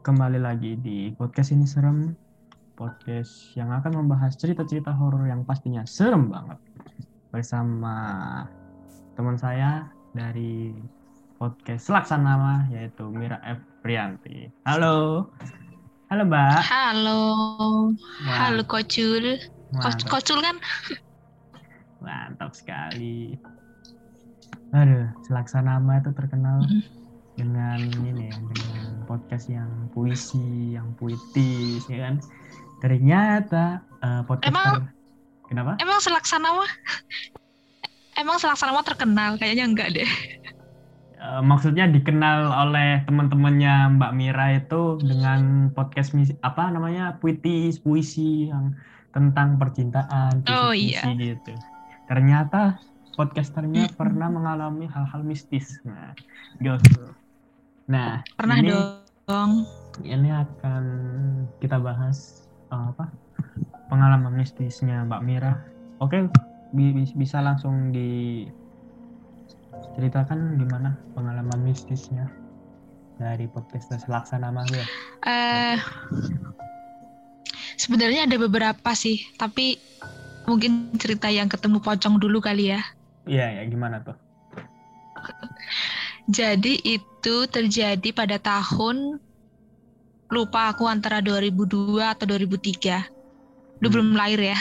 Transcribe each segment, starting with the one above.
kembali lagi di podcast ini serem podcast yang akan membahas cerita-cerita horor yang pastinya serem banget bersama teman saya dari podcast Laksanama yaitu Mira F Prianti. Halo, halo Mbak. Halo, Wah, halo Kocul. Ko- mantap, Kocul kan? mantap sekali. Aduh, Selaksanama itu terkenal Mm. Dengan ini ya, dengan podcast yang puisi, yang puitis, ya kan? Ternyata eh, podcaster, kenapa? Emang Selaksana mah? Emang Selaksana mah terkenal? Kayaknya enggak deh. Eh, maksudnya dikenal oleh teman-temannya Mbak Mira itu dengan podcast mis- apa namanya puitis, puisi yang tentang percintaan, Oh, puisi-puisi gitu. Ternyata podcasternya pernah mengalami hal-hal mistis. Nah, gitu. Nah, Pernah ini, dong. ini akan kita bahas eh, apa pengalaman mistisnya Mbak Mira. Oke, bi- bi- bisa langsung diceritakan gimana pengalaman mistisnya dari podcast Selaksanama gue. Eh sebenarnya ada beberapa sih, tapi mungkin cerita yang ketemu pocong dulu kali ya. Iya ya, gimana tuh? Jadi itu terjadi pada tahun lupa aku antara 2002 atau 2003. Lu Hmm. belum lahir ya?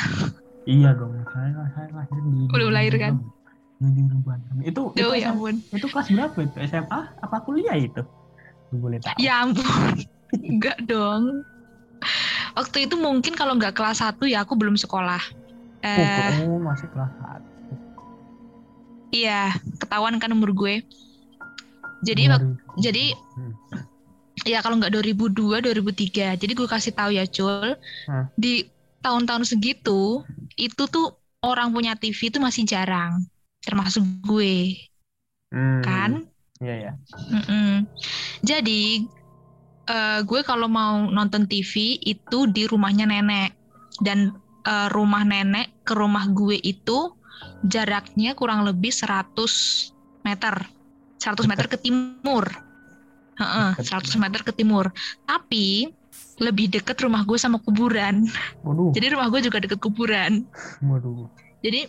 Iya dong, saya saya lahir di Belum lahir kan? Di. Itu itu, Duh ya ampun. itu kelas berapa itu? SMA apa kuliah itu? Lu boleh tahu. Ya ampun. Enggak dong. Waktu itu mungkin kalau nggak kelas 1 ya aku belum sekolah. Oh, Eh, masih kelas satu. iya, ketahuan kan umur gue. Jadi 2000. jadi Hmm. ya kalau nggak 2002, 2003. Jadi gue kasih tahu ya, Cul. Hmm. Di tahun-tahun segitu, itu tuh orang punya TV itu masih jarang. Termasuk gue, Hmm. kan? Iya ya. Mm-mm. Jadi eh, gue kalau mau nonton TV itu di rumahnya nenek dan eh, rumah nenek ke rumah gue itu jaraknya kurang lebih 100 meter, 100 meter ke timur, Heeh, Deket. 100 meter ke timur. Tapi lebih deket rumah gue sama kuburan. Waduh. Jadi rumah gue juga deket kuburan. Waduh. Jadi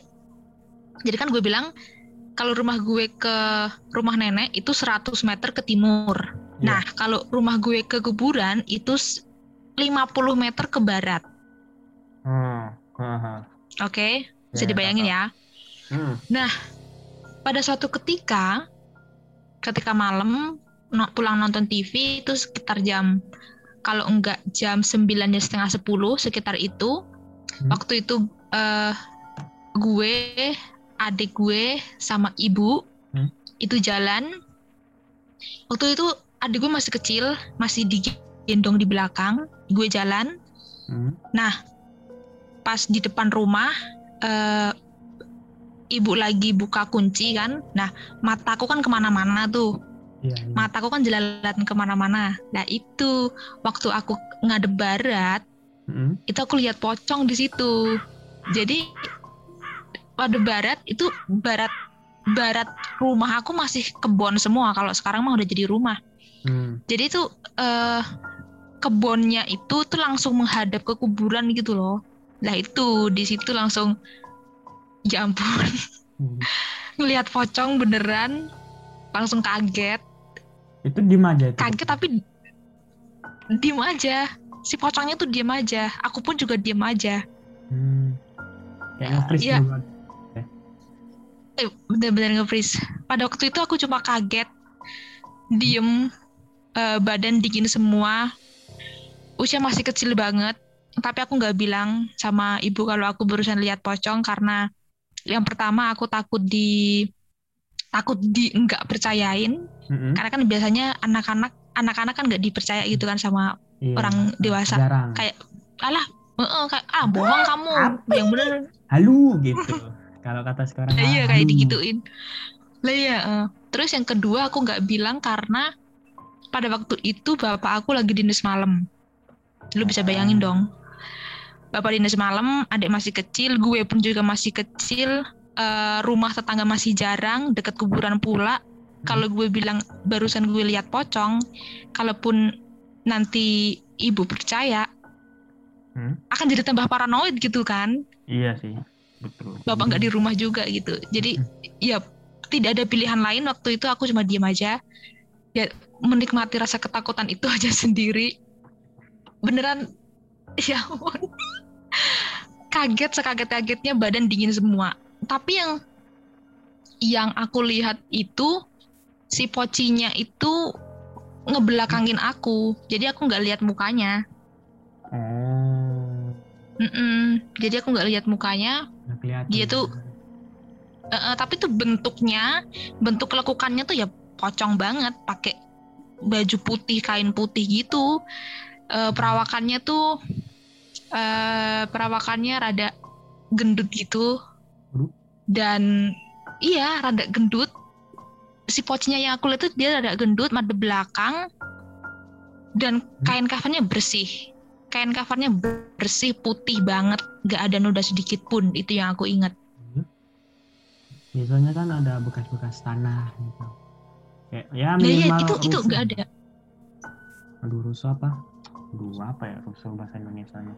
jadi kan gue bilang kalau rumah gue ke rumah nenek itu 100 meter ke timur. Iya. Nah, kalau rumah gue ke kuburan itu s- 50 meter ke barat. Hmm. Oke, bisa Ya, dibayangin ya. Hmm. Pada suatu ketika ketika malam no- pulang nonton TV itu sekitar jam kalau enggak jam 9 ya setengah 10 sekitar itu. Hmm. Waktu itu eh, gue, adik gue sama ibu Hmm. itu jalan. Waktu itu adik gue masih kecil, masih digendong di belakang. Gue jalan, Hmm. pas di depan rumah eh, ibu lagi buka kunci kan nah mataku kan ke mana-mana tuh Iya. iya. mataku kan jalan ke mana-mana nah itu waktu aku ngadep barat Hmm. itu aku lihat pocong di situ jadi pada barat itu barat barat rumah aku masih kebon semua kalau sekarang mah udah jadi rumah Hmm. jadi itu eh, kebunnya itu tuh langsung menghadap ke kuburan gitu loh. Lah itu di situ langsung ya ampun Hmm. ngelihat pocong beneran langsung kaget. Itu di mana itu? Kaget tapi diem aja. Si pocongnya tuh diem aja. Aku pun juga diem aja. Hmm. Kayak nge-freeze Iya. dulu kan. Eh bener-bener nge-freeze. Pada waktu itu aku cuma kaget. Diem eh, badan dingin semua. Usia masih kecil banget. Tapi aku nggak bilang sama ibu kalau aku barusan lihat pocong karena yang pertama aku takut di takut di nggak percayain Hmm. karena kan biasanya anak-anak anak-anak kan nggak dipercaya gitu kan sama Iya. orang dewasa. Jarang. kayak alah "Heeh, kayak ah bohong kamu Apa yang bener Halu gitu. Kalau kata sekarang. Iya ah, kayak digituin. Lah iya. eh. Terus yang kedua aku nggak bilang karena pada waktu itu bapak aku lagi dinas malam. Lu bisa bayangin dong. Bapak dinas malam, adik masih kecil, gue pun juga masih kecil. eh, rumah tetangga masih jarang, dekat kuburan pula. Kalau gue bilang barusan gue lihat pocong, kalaupun nanti ibu percaya Hmm? akan jadi tambah paranoid gitu kan Iya sih, betul. bapak nggak di rumah juga gitu jadi ya tidak ada pilihan lain waktu itu aku cuma diam aja ya menikmati rasa ketakutan itu aja sendiri beneran ya ampun kaget sekaget-kagetnya badan dingin semua tapi yang yang aku lihat itu si pocinya itu ngebelakangin aku jadi aku nggak lihat mukanya Oh, Mm-mm. jadi aku nggak lihat mukanya kelihatan. Dia tuh- Eh, eh, tapi tuh bentuknya, bentuk lekukannya tuh ya pocong banget, pakai baju putih, kain putih gitu. Eh, perawakannya tuh, eh perawakannya rada gendut gitu. Aduh. Dan iya, rada gendut. Si pocinya yang aku lihat tuh dia rada gendut, madep belakang, dan kain kafannya bersih. Kain kafannya bersih, putih banget, nggak ada noda sedikit pun. Itu yang aku ingat. Biasanya kan ada bekas-bekas tanah gitu. Kayak ya Nah, minimal iya, itu itu rusuh. nggak ada. Aduh rusuh apa? Aduh apa ya rusuh bahasa Indonesianya?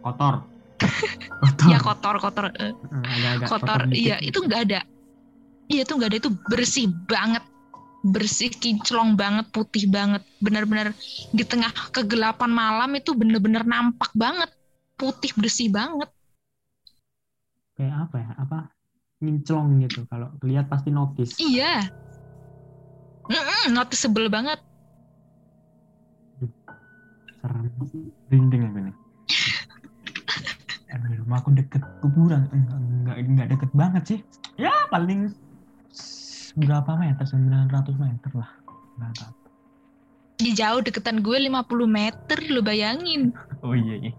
Kotor. kotor. Ya kotor kotor eh, Hmm, agak-agak kotor. Iya gitu. itu nggak ada. Iya itu nggak ada itu bersih banget, bersih kinclong banget, putih banget. Benar-benar di tengah kegelapan malam itu bener-bener nampak banget, putih bersih banget. Kayak apa ya? Apa? Nginclong gitu. Kalau lihat pasti notice. Iya. Mm-mm, noticeable banget. Serem. Rinding. Aduh, rumah aku deket kuburan. Enggak, enggak, enggak deket banget sih. Ya paling berapa meter? 900 meter lah. Tahu. Di jauh deketan gue 50 meter, lo bayangin. Oh iya iya.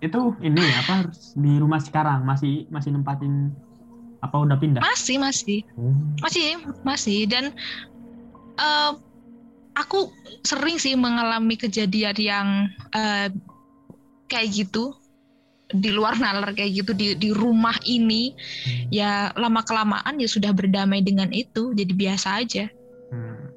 itu, ini apa di rumah sekarang masih masih nempatin apa udah pindah? Masih, masih. Oh. Masih, masih. Dan eh, aku sering sih mengalami kejadian yang eh, kayak gitu di luar nalar kayak gitu di di rumah ini Hmm. ya lama kelamaan ya sudah berdamai dengan itu jadi biasa aja. Hmm.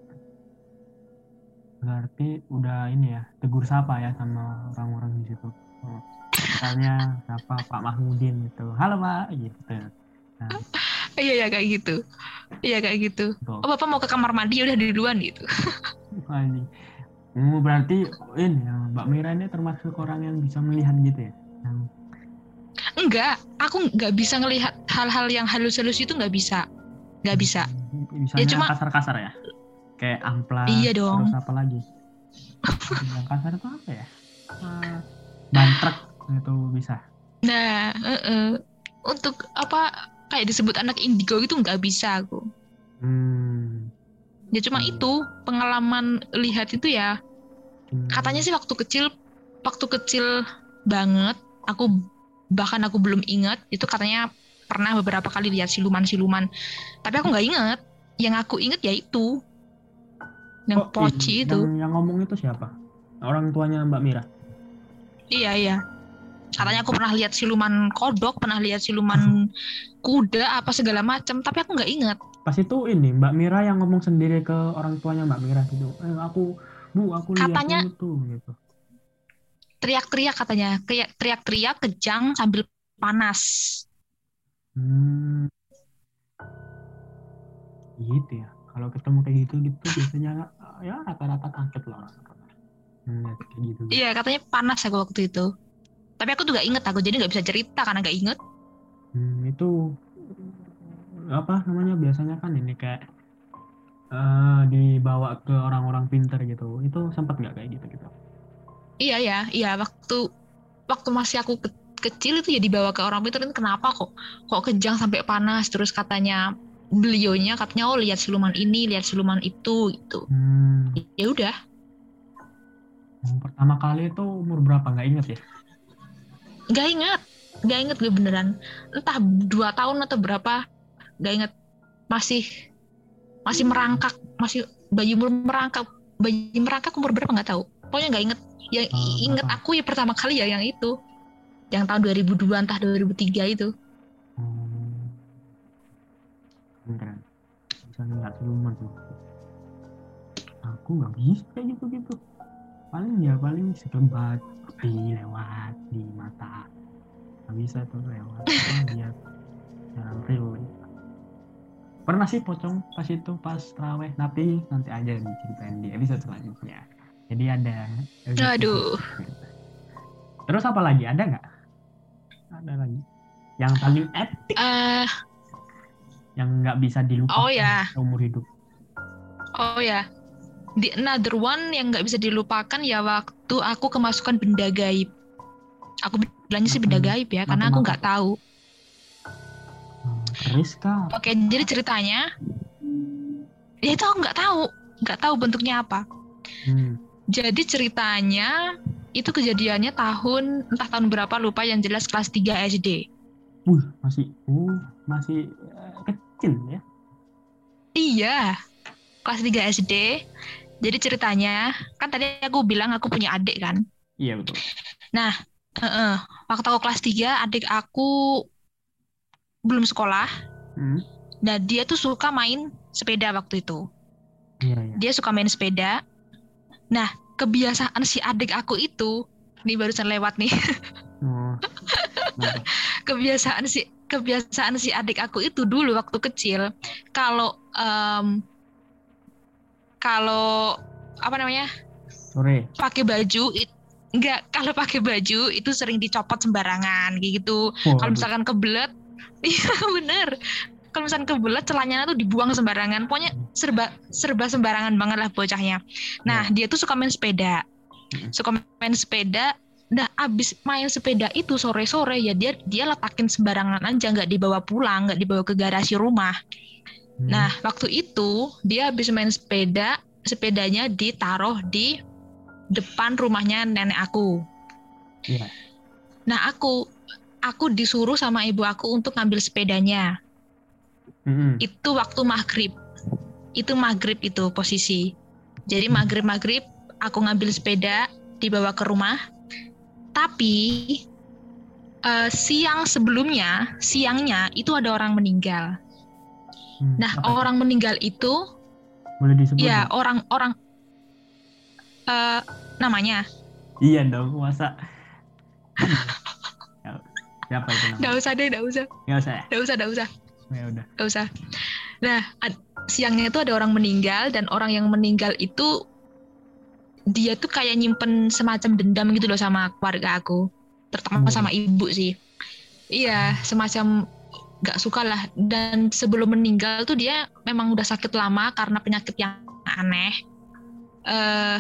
Berarti udah ini ya tegur sapa ya sama orang-orang di situ. Oh. Misalnya siapa Pak Mahmudin gitu. Halo Pak gitu. Nah, Iya ya kayak gitu. Iya kayak gitu. tuh. Oh bapak mau ke kamar mandi udah di duluan gitu. Wah, ini. Hmm, berarti ini Mbak Mira ini termasuk orang yang bisa melihat gitu ya. Yang Enggak, aku nggak bisa ngelihat hal-hal yang halus-halus itu nggak bisa, nggak bisa. Misalnya cuma- kasar-kasar ya. Kayak amplas. Iya dong. Terus apa lagi? yang kasar itu apa ya? Ah, Bantrek itu bisa. Nah, eh, eh. untuk apa kayak disebut anak indigo itu nggak bisa aku. Hmm. Ya cuma Hmm. itu pengalaman lihat itu ya Hmm. katanya sih waktu kecil waktu kecil banget aku bahkan aku belum ingat itu katanya pernah beberapa kali lihat siluman-siluman tapi aku nggak inget yang aku inget ya itu yang Oh, poci itu Yang, yang ngomong itu siapa? Orang tuanya Mbak Mira. iya iya katanya aku pernah lihat siluman kodok pernah lihat siluman kuda apa segala macam tapi aku nggak inget Pas itu ini Mbak Mira yang ngomong sendiri ke orang tuanya Mbak Mira gitu. Eh, aku Bu, aku lihat Katanya- itu gitu. Teriak-teriak katanya kayak teriak-teriak kejang sambil panas Hmm. Gitu ya. Kalau ketemu kayak gitu gitu biasanya ya rata-rata kaget lah orang. Hmm, kayak gitu. iya katanya panas aku waktu itu tapi aku tuh gak inget aku jadi nggak bisa cerita karena gak inget Hmm, itu apa namanya biasanya kan ini kayak eh, dibawa ke orang-orang pinter gitu. Itu sempat nggak kayak gitu gitu? Iya ya, iya. Waktu waktu masih aku ke- kecil itu ya dibawa ke orang pintar. Kenapa kok kok kejang sampai panas? Terus katanya beliaunya katanya oh lihat siluman ini lihat siluman itu gitu. Hmm, ya udah. Yang pertama kali itu umur berapa? Nggak inget ya? nggak inget nggak inget gue beneran. Entah dua tahun atau berapa nggak inget masih masih merangkak masih bayi umur merangkak bayi merangkak umur berapa nggak tahu. Pokoknya nggak inget yang Ah, inget berapa? aku ya pertama kali ya yang itu yang tahun 2002 entah 2003 itu Hmm. Keren. Bisa ngeliat siluman tuh. aku nggak bisa gitu gitu paling ya paling sekelebat api lewat di mata nggak bisa tuh lewat lihat jalan real pernah sih pocong pas itu pas teraweh tapi nanti aja diceritain di episode selanjutnya jadi ada Aduh. terus apa lagi ada nggak ada lagi yang paling epic Eh, yang nggak bisa dilupakan Oh, ya. seumur hidup oh ya, di another one yang nggak bisa dilupakan ya waktu aku kemasukan benda gaib. Aku bilangnya sih benda gaib ya, karena aku nggak tahu. Keris kah Oke, jadi ceritanya, ya itu aku nggak tahu, nggak tahu bentuknya apa. hmm. Jadi ceritanya itu kejadiannya tahun entah tahun berapa lupa yang jelas kelas 3 SD. Wih, masih uh masih eh, kecil ya Iya, kelas 3 SD. Jadi ceritanya, kan tadi aku bilang aku punya adik kan. iya betul Heeh. Waktu aku kelas 3, adik aku belum sekolah. hmm. Nah, dia tuh suka main sepeda waktu itu. iya iya Dia suka main sepeda. Nah, kebiasaan si adik aku itu, ini barusan lewat nih. oh. Kenapa? kebiasaan si kebiasaan si adik aku itu dulu waktu kecil kalau em, kalau apa namanya sore pakai baju it- enggak kalau pakai baju itu sering dicopot sembarangan kayak gitu kalau Waduh. misalkan kebelet iya bener kalau misalkan kebelet celananya tuh dibuang sembarangan pokoknya serba serba sembarangan banget lah bocahnya nah dia tuh suka main sepeda Mm. suka main sepeda nah abis main sepeda itu sore sore ya dia dia letakin sembarangan aja nggak dibawa pulang nggak dibawa ke garasi rumah Hmm. Nah, waktu itu dia habis main sepeda, sepedanya ditaruh di depan rumahnya nenek aku. Iya. Nah, aku aku disuruh sama ibu aku untuk ngambil sepedanya. Mm-mm. Itu waktu maghrib. Itu maghrib itu posisi. Jadi maghrib maghrib aku ngambil sepeda dibawa ke rumah. Tapi eh, siang sebelumnya, siangnya itu ada orang meninggal. Hmm, Nah, apa orang meninggal itu boleh disebut Ya nggak? orang-orang eh namanya? Iya dong masa? Siapa itu namanya? Usah deh nggak usah. Nggak usah ya? Nggak usah nggak usah. Ya udah. Nggak usah. Nah ad- siangnya itu ada orang meninggal dan orang yang meninggal itu dia tuh kayak nyimpen semacam dendam gitu loh sama keluarga aku terutama Hmm. sama ibu sih. Iya semacam nggak suka lah. Dan sebelum meninggal tuh dia memang udah sakit lama karena penyakit yang aneh. Eh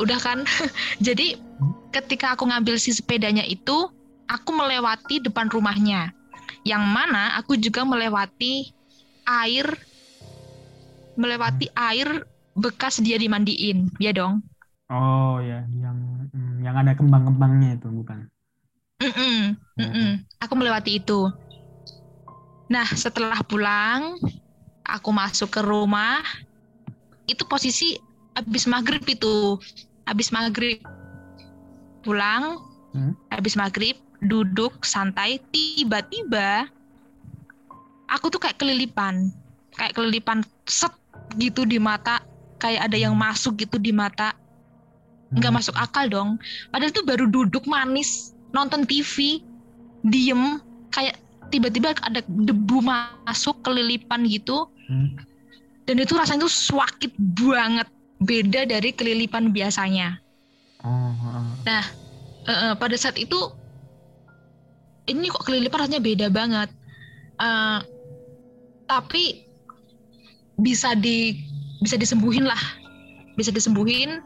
udah kan? Jadi ketika aku ngambil si sepedanya itu aku melewati depan rumahnya. Yang mana aku juga melewati air melewati air bekas dia dimandiin ya dong oh ya yang hmm, yang ada kembang-kembangnya itu bukan Mm-mm, mm-mm. Aku melewati itu. Nah, setelah pulang, aku masuk ke rumah. Itu posisi habis maghrib itu. Habis maghrib. Pulang, Hmm. habis maghrib, duduk santai. Tiba-tiba, aku tuh kayak kelilipan. Kayak kelilipan set gitu di mata. Kayak ada yang masuk gitu di mata. Nggak Hmm. masuk akal dong. Padahal itu baru duduk manis nonton TV, diem, kayak tiba-tiba ada debu masuk kelilipan gitu, Hmm. dan itu rasanya tuh sakit banget, beda dari kelilipan biasanya. oh. Eh, eh, pada saat itu, ini kok kelilipan rasanya beda banget. Eh, tapi bisa di bisa disembuhin lah, bisa disembuhin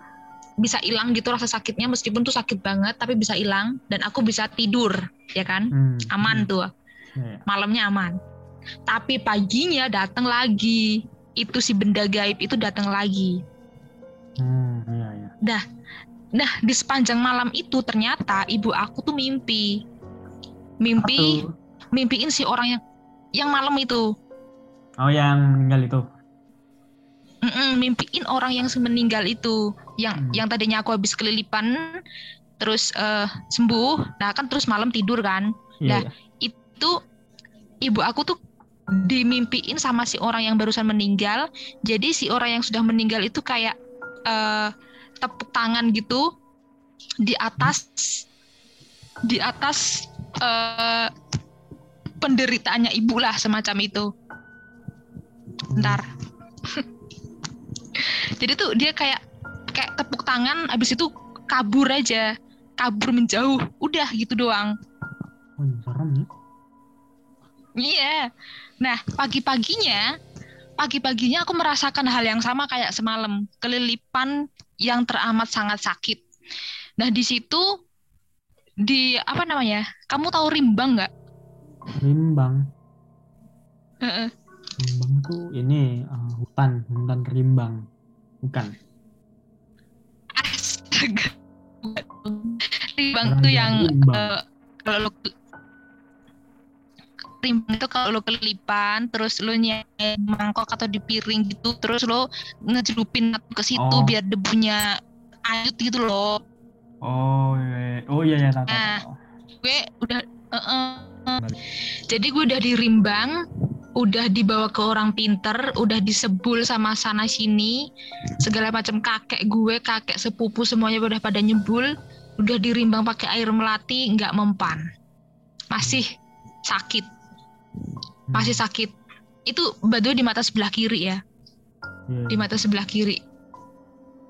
bisa hilang gitu rasa sakitnya. Meskipun tuh sakit banget tapi bisa hilang. Dan aku bisa tidur ya kan? Hmm, aman hmm. tuh. Ya, ya. malamnya aman. Tapi paginya datang lagi. Itu si benda gaib itu datang lagi. Hmm, iya, iya. nah di sepanjang malam itu ternyata ibu aku tuh mimpi. Mimpi Satu. mimpiin si orang yang yang malam itu oh yang meninggal itu Mm-mm, mimpiin orang yang meninggal itu yang Hmm. yang tadinya aku habis kelilipan terus eh, sembuh nah kan terus malam tidur kan iya Nah, iya. itu ibu aku tuh dimimpiin sama si orang yang barusan meninggal. Jadi si orang yang sudah meninggal itu kayak eh, tepuk tangan gitu di atas di atas eh, penderitaannya ibu lah semacam itu. Bentar. Jadi tuh dia kayak kayak tepuk tangan habis itu kabur aja. Kabur menjauh. Udah gitu doang. Serem ya. Iya. Nah, pagi-paginya, pagi-paginya aku merasakan hal yang sama kayak semalam, kelilipan yang teramat sangat sakit. Nah, di situ di apa namanya? Kamu tahu rimbang nggak? Rimbang. Rimbang tuh ini eh, hutan, hutan rimbang. Bukan. Astaga. Rimbang tuh yang yang rimbang. eh, kalau lo rimbang itu kalau lo kelipan terus lo nyai mangkok atau di piring gitu terus lo ngecelupin ke situ Oh. biar debunya ayut gitu loh. Oh, iya, iya. oh iya ya tahu, Nah. gue udah eh, eh. jadi gue udah dirimbang udah dibawa ke orang pinter udah disebul sama sana sini segala macam kakek gue kakek sepupu semuanya udah pada nyebul udah dirimbang pakai air melati nggak mempan. Masih sakit. Masih sakit. Itu badu di mata sebelah kiri ya. Iya, di mata sebelah kiri.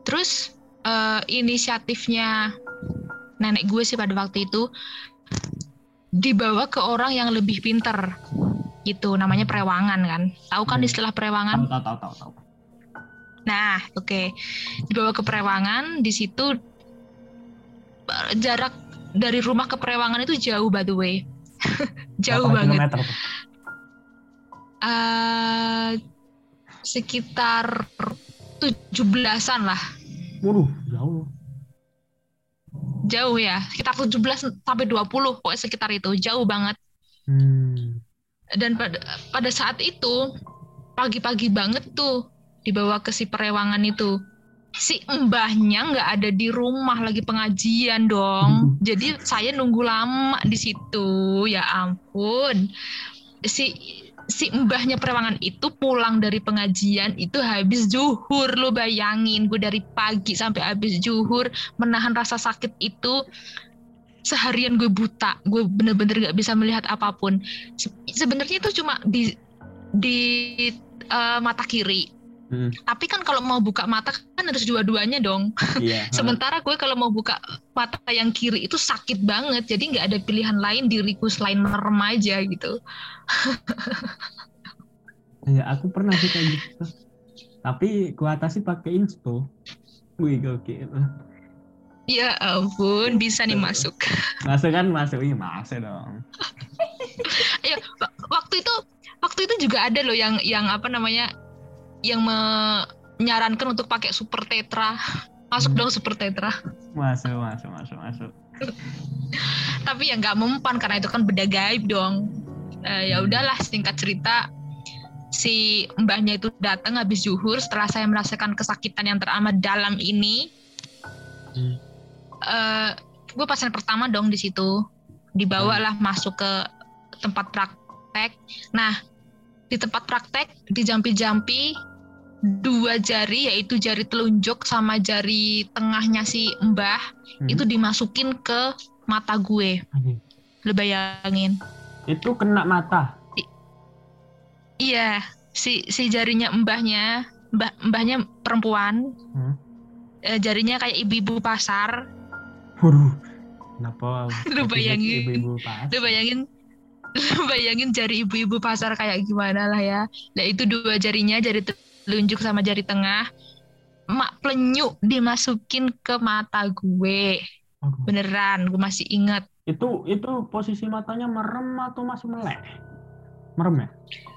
Terus eh, inisiatifnya nenek gue sih pada waktu itu dibawa ke orang yang lebih pinter gitu namanya perewangan kan tahu kan Hmm. istilah Tahu perewangan tahu tahu tahu tahu. nah oke dibawa ke perewangan di situ eh, jarak dari rumah ke perewangan itu jauh by the way jauh Berapa banget kilometer? Eh, sekitar 17-an lah Waduh, jauh. jauh ya sekitar 17 sampai 20 pokoknya sekitar itu jauh banget Hmm. Dan pada pada saat itu pagi-pagi banget tuh dibawa ke si perewangan itu. Si mbahnya nggak ada di rumah lagi pengajian dong. Jadi saya nunggu lama di situ. Ya ampun. Si si mbahnya perewangan itu pulang dari pengajian itu habis zuhur lo bayangin. Gue dari pagi sampai habis zuhur menahan rasa sakit itu seharian gue buta gue bener-bener gak bisa melihat apa pun Se- sebenarnya itu cuma di di eh, mata kiri Hmm. tapi kan kalau mau buka mata kan harus dua-duanya dong Iya. sementara gue kalau mau buka mata yang kiri itu sakit banget jadi nggak ada pilihan lain diriku selain merem aja gitu Iya, aku pernah sih kayak gitu. Tapi ku atasi pakai insto. Wih, gokil. Ya ampun bisa nih masuk Masuk kan masuk, iya masuk dong. wa- waktu itu waktu itu juga ada loh yang yang apa namanya yang menyarankan untuk pakai super tetra masuk Hmm. dong super tetra Masuk, masuk, masuk, masuk. tapi ya nggak mempan karena itu kan beda gaib dong Eh, ya udahlah singkat cerita si mbahnya itu datang habis zuhur setelah saya merasakan kesakitan yang teramat dalam ini Hmm. Eh gue pasien pertama dong di situ dibawa lah masuk ke tempat praktek nah di tempat praktek dijampi-jampi dua jari yaitu jari telunjuk sama jari tengahnya si mbah Hmm. itu dimasukin ke mata gue Anjing. lu bayangin Itu kena mata. iya si si jarinya mbahnya mbah mbahnya perempuan Hmm. eh, jarinya kayak ibu-ibu pasar Waduh. Kenapa? Lu bayangin. Ibu-ibu pas. lu bayangin lu bayangin jari ibu-ibu pasar kayak gimana lah ya nah itu dua jarinya jari telunjuk sama jari tengah mak plenyuk dimasukin ke mata gue Aduh. beneran gue masih ingat Itu itu posisi matanya merem atau masih melek? Merem ya?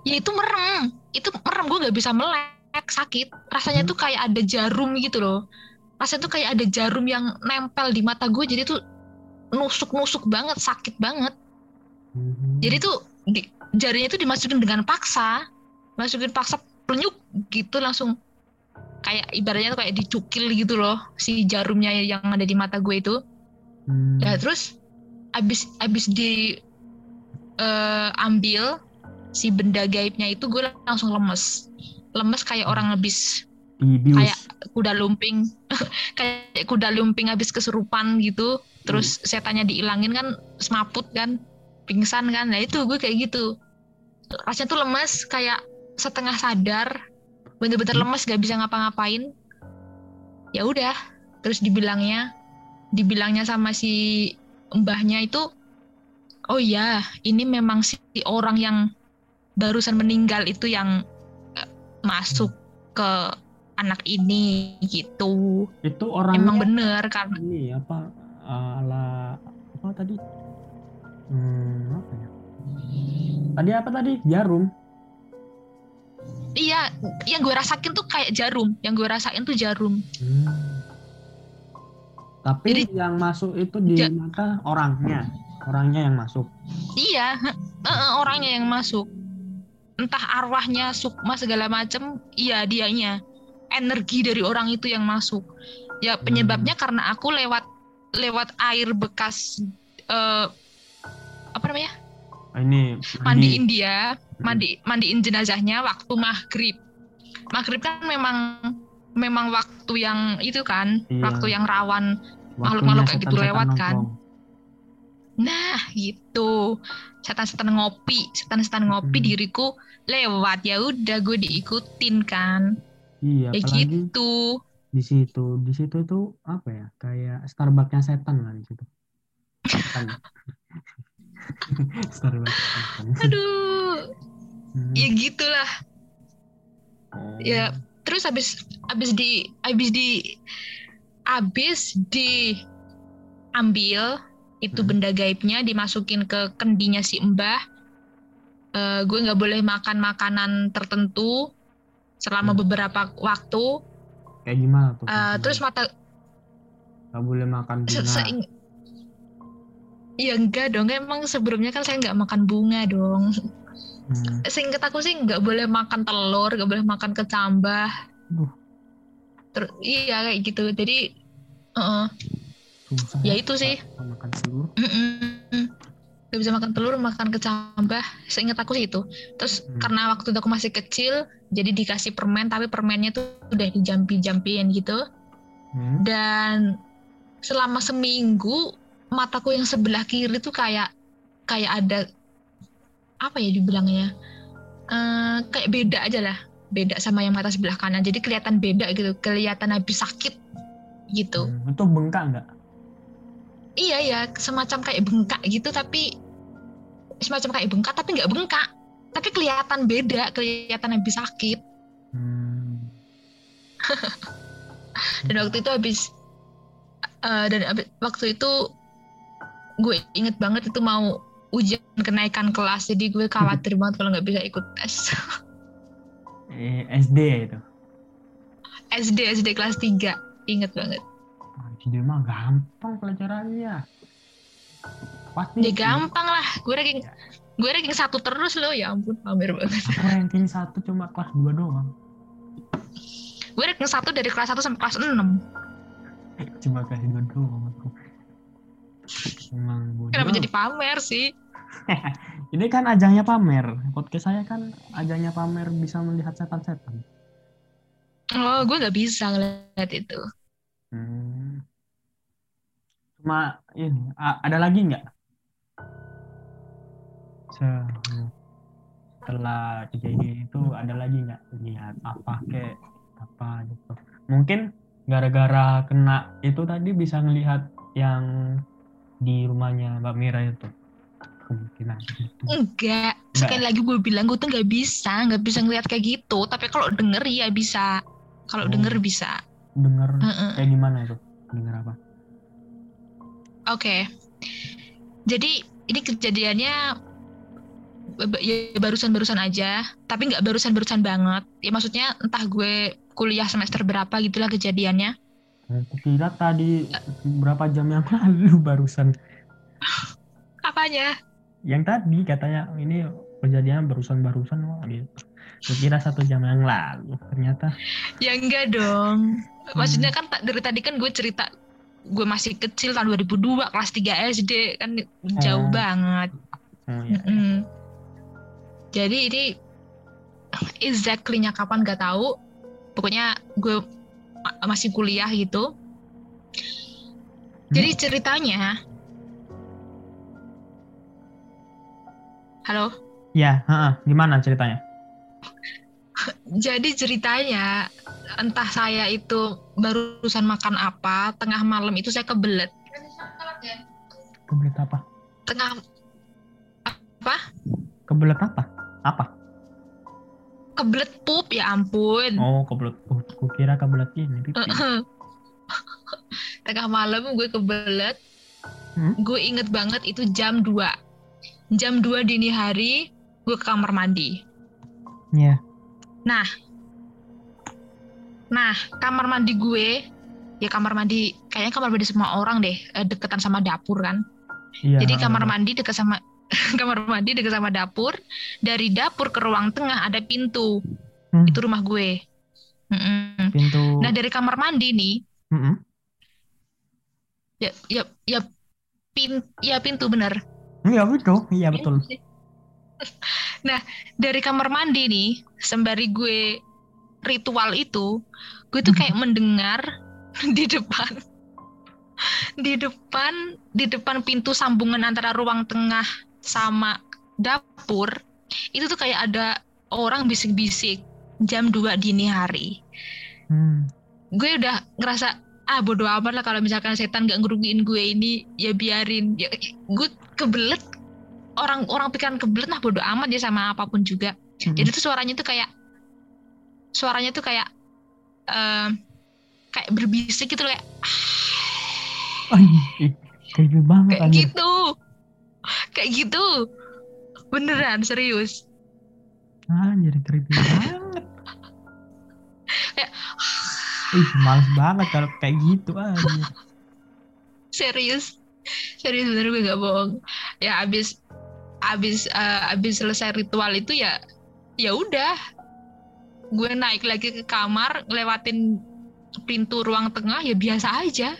ya itu merem itu merem gue nggak bisa melek sakit rasanya Hmm. tuh kayak ada jarum gitu loh rasanya tuh kayak ada jarum yang nempel di mata gue jadi tuh nusuk-nusuk banget sakit banget Hmm. jadi tuh di, jarinya tuh dimasukin dengan paksa masukin paksa plenyuk gitu langsung kayak ibaratnya tuh kayak dicukil gitu loh si jarumnya yang ada di mata gue itu Hmm. ya terus abis abis di eh, ambil si benda gaibnya itu gue langsung lemes lemes kayak orang habis Dibius. kayak kuda lumping kayak kuda lumping habis kesurupan gitu. Terus setannya dihilangin kan semaput kan pingsan kan. Nah itu gue kayak gitu. Rasanya tuh lemes kayak setengah sadar. Bener-bener Hmm. lemes gak bisa ngapa-ngapain. Ya udah terus dibilangnya dibilangnya sama si mbahnya itu oh ya ini memang si orang yang barusan meninggal itu yang eh, masuk ke anak ini gitu. Itu orangnya emang bener karena ini apa ala apa tadi? Hmm, apa ya? Tadi apa tadi? Jarum. Iya yang gue rasakin tuh kayak jarum. Yang gue rasain tuh jarum. Hmm. tapi Jadi- yang masuk itu di mata orangnya. Orangnya yang masuk. Iya eh, eh, orangnya yang masuk. Entah arwahnya sukma segala macem iya dianya energi dari orang itu yang masuk ya penyebabnya karena aku lewat lewat air bekas eh, apa namanya Ah, ini mandiin dia mandi mandiin jenazahnya waktu maghrib maghrib kan memang memang waktu yang itu kan Iya. waktu yang rawan makhluk-makhluk kayak gitu lewat kan. nongkrong. nah gitu setan-setan ngopi setan-setan ngopi Hmm. diriku lewat ya udah gue diikutin kan iya ya apalagi gitu. di situ. Di situ tuh apa ya? Kayak Starbucksnya setan lah di situ. Setan. Starbucks setan. Aduh. Hmm. ya gitulah. Ya terus habis habis di habis di habis diambil itu Hmm. benda gaibnya dimasukin ke kendinya si mbah. Eh, gue nggak boleh makan makanan tertentu selama Hmm. beberapa waktu kayak gimana tuh? Eh, terus mata nggak boleh makan bunga. seing- ya enggak dong. Emang sebelumnya kan saya nggak makan bunga dong. Hmm. seinget aku sih nggak boleh makan telur nggak boleh makan kecambah. Terus iya kayak gitu. Jadi eh, susah ya itu sih. makan telur. Gak bisa makan telur, makan kecambah. Seingat aku sih itu. Terus Hmm. karena waktu itu aku masih kecil, jadi dikasih permen, tapi permennya tuh udah dijampi-jampiin gitu. Hmm. Dan selama seminggu, mataku yang sebelah kiri tuh kayak kayak ada apa ya dibilangnya? Eh, kayak beda aja lah, beda sama yang mata sebelah kanan. Jadi kelihatan beda gitu, kelihatan habis sakit gitu. Hmm. itu bengkak nggak Iya ya, semacam kayak bengkak gitu tapi semacam kayak bengkak tapi nggak bengkak. Tapi kelihatan beda, kelihatan habis sakit. Hmm. Dan waktu itu habis eh, dan habis- waktu itu gue inget banget itu mau ujian kenaikan kelas jadi gue khawatir banget kalau nggak bisa ikut tes. eh, SD ya itu SD SD kelas 3 inget banget. Ah, SD mah gampang pelajarannya. Pasti Ya gampang lah, gue ranking gue ranking satu terus loh. Ya ampun pamer banget. aku ranking satu cuma kelas 2 doang. Gue ranking satu dari kelas 1 sampai kelas 6. cuma kelas 2 doang aku. Emang bodoh. Kenapa jadi pamer sih? ini kan ajangnya pamer. Podcast saya kan ajangnya pamer bisa melihat setan-setan. Oh, gue nggak bisa ngeliat itu. Hmm. Cuma ini a- ada lagi nggak? Se- Setelah kejadian itu ada lagi nggak lihat apa kek apa gitu? Mungkin gara-gara kena itu tadi bisa ngelihat yang di rumahnya Mbak Mira itu kemungkinan gitu. Enggak. Sekali lagi gue bilang gue tuh nggak bisa, nggak bisa ngeliat kayak gitu. Tapi kalau denger ya bisa. Kalau Oh. denger bisa. Dengar Heeh. kayak gimana itu? Dengar apa? Oke. Jadi ini kejadiannya ya barusan-barusan aja, tapi nggak barusan-barusan banget. Ya maksudnya entah gue kuliah semester berapa gitulah kejadiannya. Aku kira tadi berapa jam yang lalu barusan Apanya? yang tadi katanya ini kejadian barusan-barusan gitu. Kira satu jam yang lalu ternyata Ya enggak dong. Maksudnya kan dari tadi kan gue cerita gue masih kecil tahun 2002 kelas 3 SD kan jauh Oh. banget. oh, ya. Mm-mm. jadi ini exactly-nya kapan gak tahu pokoknya gue ma- masih kuliah gitu jadi ceritanya halo Ya, heeh. gimana ceritanya? Jadi ceritanya entah saya itu barusan makan apa tengah malam itu saya kebelet Kebelet apa? tengah Kebelet apa? Apa? kebelet pup ya ampun Oh, kebelet. Oh, kukira kebelet ini. pipi. tengah malam gue kebelet Hmm? gue inget banget itu jam 2 jam 2 dini hari gue ke kamar mandi Iya. nah nah kamar mandi gue ya kamar mandi kayaknya kamar mandi semua orang deh eh, deketan sama dapur kan Iya. jadi kamar mandi dekat sama kamar mandi dekat sama dapur dari dapur ke ruang tengah ada pintu Hmm, itu rumah gue Mm-mm. pintu. nah dari kamar mandi nih Mm-mm. ya ya ya pin ya pintu bener Iya betul. Iya betul. Nah, dari kamar mandi nih, sembari gue ritual itu, gue tuh kayak mendengar di depan di depan di depan pintu sambungan antara ruang tengah sama dapur itu tuh kayak ada orang bisik-bisik jam 2 dini hari. Hmm. Gue udah ngerasa ah bodo amat lah kalau misalkan setan gak ngerugiin gue ini ya biarin ya gue kebelet orang orang pikiran kebelet lah bodo amat ya sama apa pun juga. Mm-mm. jadi tuh suaranya tuh kayak suaranya tuh kayak em, kayak berbisik gitu kayak Anjing, ih, creepy banget kayak gitu. Kayak gitu. Beneran serius. Anjir, creepy banget. Kayak- Ih, males banget kalau kayak gitu anjir. serius. Serius bener gue gak bohong. Ya abis abis eh, abis selesai ritual itu ya ya udah. Gue naik lagi ke kamar ngelewatin pintu ruang tengah ya biasa aja.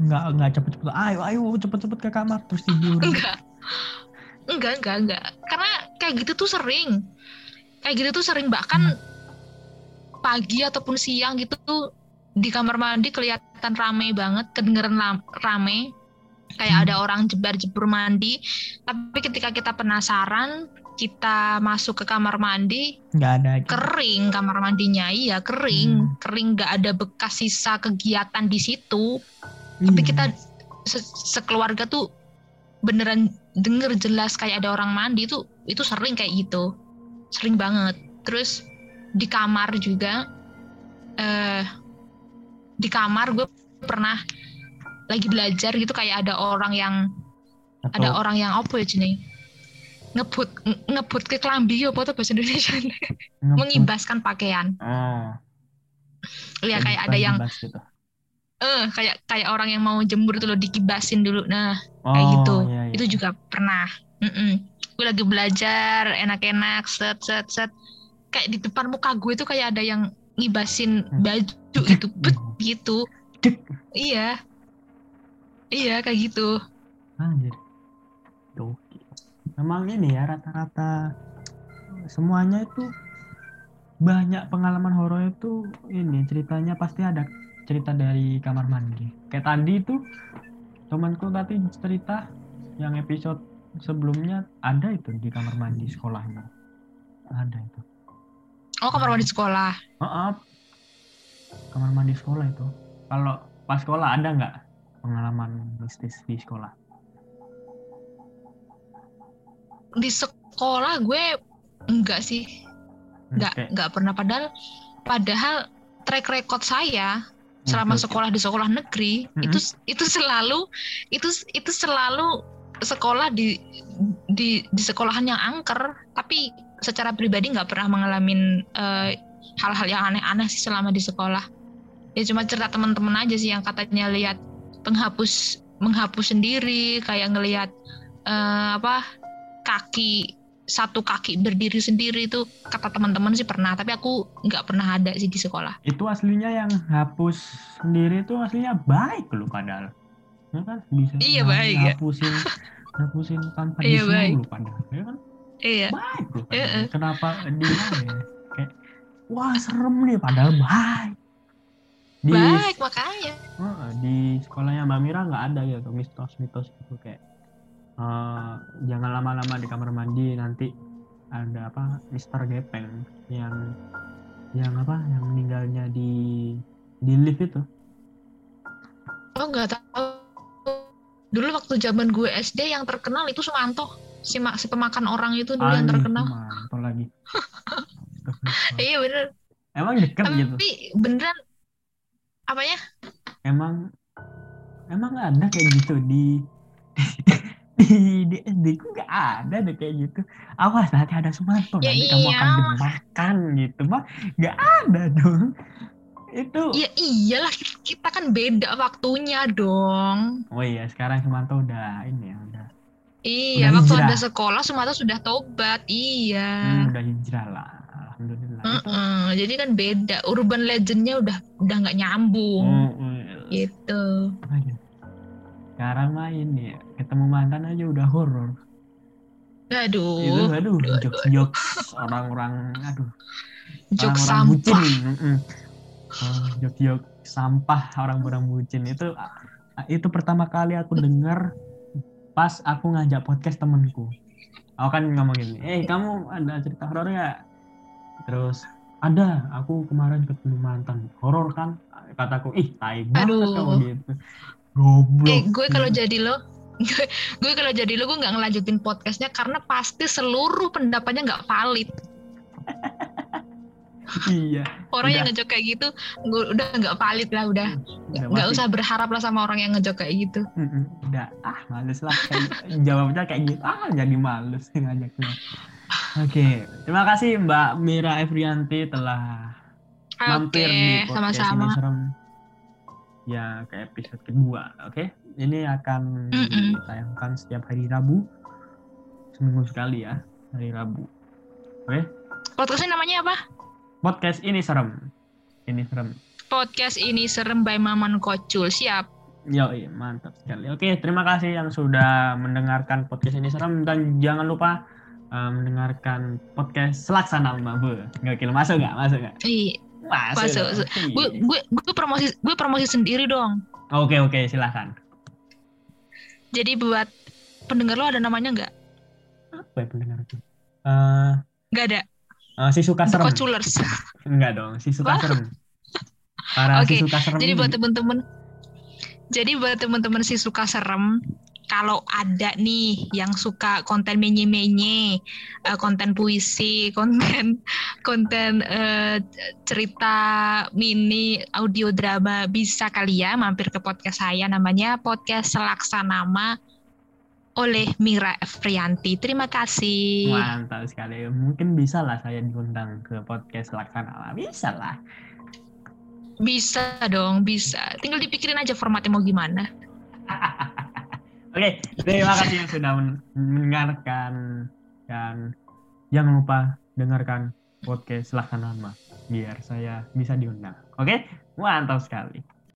Enggak, enggak cepet-cepet. Ayo, ayo cepet-cepet ke kamar terus tidur. enggak. Enggak enggak enggak. Karena kayak gitu tuh sering. Kayak gitu tuh sering. Bahkan pagi ataupun siang gitu tuh di kamar mandi kelihatan rame banget kedengeran rame kayak Hmm. ada orang jebar jebur mandi. Tapi ketika kita penasaran kita masuk ke kamar mandi Enggak ada. kering kamar mandinya. Iya kering. Kering nggak ada bekas sisa kegiatan di situ. Tapi Iya. kita se- sekeluarga tuh beneran denger jelas kayak ada orang mandi itu itu sering kayak gitu. Sering banget. Terus di kamar juga eh di kamar gue pernah lagi belajar gitu kayak ada orang yang Atau ada orang yang apa ya jenis ngebut nge- ngebut ke kelambi apa tuh bahasa Indonesia mengibaskan pakaian Oh, ya kayak ada yang gitu. eh kayak kayak orang yang mau jemur tuh loh dikibasin dulu nah Oh, kayak gitu. iya, iya. itu juga pernah Mm-mm. gue lagi belajar enak-enak set set set kayak di depan muka gue tuh kayak ada yang ngibasin Hmm. baju gitu bet gitu Dek. iya iya kayak gitu Anjir. Gokil. Memang ini ya rata-rata semuanya itu banyak pengalaman horor itu ini ceritanya pasti ada cerita dari kamar mandi. Kayak tadi itu temanku tadi cerita yang episode sebelumnya ada itu di kamar mandi sekolahnya. Ada itu. oh kamar mandi sekolah Maaf. Kamar mandi sekolah itu. Kalau pas sekolah ada nggak pengalaman mistis di sekolah? di sekolah gue enggak sih enggak Kayak- enggak pernah padahal padahal track record saya selama Oke, oke. sekolah di sekolah negeri Mm-mm. itu itu selalu itu itu selalu sekolah di di di sekolahan yang angker tapi secara pribadi nggak pernah mengalami eh, hal-hal yang aneh-aneh sih selama di sekolah ya cuma cerita teman-teman aja sih yang katanya lihat penghapus menghapus sendiri kayak ngelihat eh, apa kaki satu kaki berdiri sendiri itu kata teman-teman sih pernah tapi aku nggak pernah ada sih di sekolah itu aslinya yang hapus sendiri itu aslinya baik loh padahal ya kan bisa Iya, baik ya. ngapusin ngapusin tanpa Iya, disuruh baik. loh padahal ya kan Iya. baik loh eh. kenapa dia ya kayak wah serem nih padahal baik di Baik makanya. Heeh, di sekolahnya Mbak Mira nggak ada gitu mitos-mitos gitu kayak eh, jangan lama-lama di kamar mandi nanti ada apa Mister Gepeng yang yang apa yang meninggalnya di di lift itu Oh nggak tahu. Dulu waktu zaman gue SD yang terkenal itu Sumanto. Si, ma- si pemakan orang itu dulu yang Aneh, terkenal. mantap lagi Iya bener. emang deket gitu Tapi beneran apanya? emang emang ada kayak gitu di di di SD ku nggak ada deh kayak gitu awas nanti ada Sumanto Ya nanti kamu akan iya. dimakan gitu mah nggak ada dong itu Ya iyalah kita, kita kan beda waktunya dong. oh iya sekarang Sumanto udah ini ya udah Iya, Udah waktu hijrah. ada sekolah Sumanto sudah tobat. Iya. hmm, udah hijrah lah alhamdulillah jadi kan beda. Urban legendnya udah udah nggak nyambung oh, oh, gitu. aduh. sekarang mah ini ya ketemu mantan aja udah horor itu Aduh, aduh jokes jokes orang-orang aduh jok orang-orang sampah. bucin mm-mm. Oh, jok-jok sampah orang-orang bucin itu itu pertama kali aku dengar pas aku ngajak podcast temenku aku kan ngomong gini eh kamu ada cerita horor ya terus ada aku kemarin ketemu mantan. Horor kan? Kataku ih tai banget kamu gitu. Goblok Eh, gue kalau jadi lo, gue, gue kalau jadi lo, gue nggak ngelanjutin podcastnya karena pasti seluruh pendapatnya nggak valid. iya. Orang Udah. yang ngejok kayak gitu, gue udah nggak valid lah, udah. Nggak usah berharap lah sama orang yang ngejok kayak gitu. Udah. Ah males lah. Kayak, jawabnya kayak gitu. Ah jadi males ngajaknya oke terima kasih Mbak Mira Evrianti telah mampir di podcast sama-sama. ini serem ya ke episode kedua oke ini akan Mm-mm. ditayangkan setiap hari Rabu seminggu sekali ya hari Rabu oke Podcastnya namanya apa? podcast ini serem ini serem Podcast ini serem by Maman Kocul. Siap. Yo, iya, mantap sekali. Oke, terima kasih yang sudah mendengarkan podcast ini serem dan jangan lupa uh, mendengarkan podcast Selaksana Bu. Gokil, masuk nggak? Masuk nggak? Ih, Masuk. Iya. gue gue gue promosi gue promosi sendiri dong. Oke, oke, silakan. Jadi buat pendengar lo ada namanya nggak? Apa ya pendengar itu? Eh, Nggak ada. eh, si suka serem. Koculers. Enggak dong, si suka serem. Para Oke, si suka serem. Jadi buat temen-temen, jadi buat temen-temen si suka serem, kalau ada nih yang suka konten menye-menye, eh, konten puisi, konten konten eh, cerita mini audio drama, bisa kali ya mampir ke podcast saya namanya podcast Selaksanama oleh Mira Efrianti. Terima kasih. Mantap sekali. Mungkin bisa lah saya diundang ke podcast Selaksana. Bisa lah. Bisa dong, bisa. Tinggal dipikirin aja formatnya mau gimana. Oke, terima kasih yang sudah men- mendengarkan dan jangan lupa dengarkan podcast Selaksana biar saya bisa diundang. Oke, mantap sekali.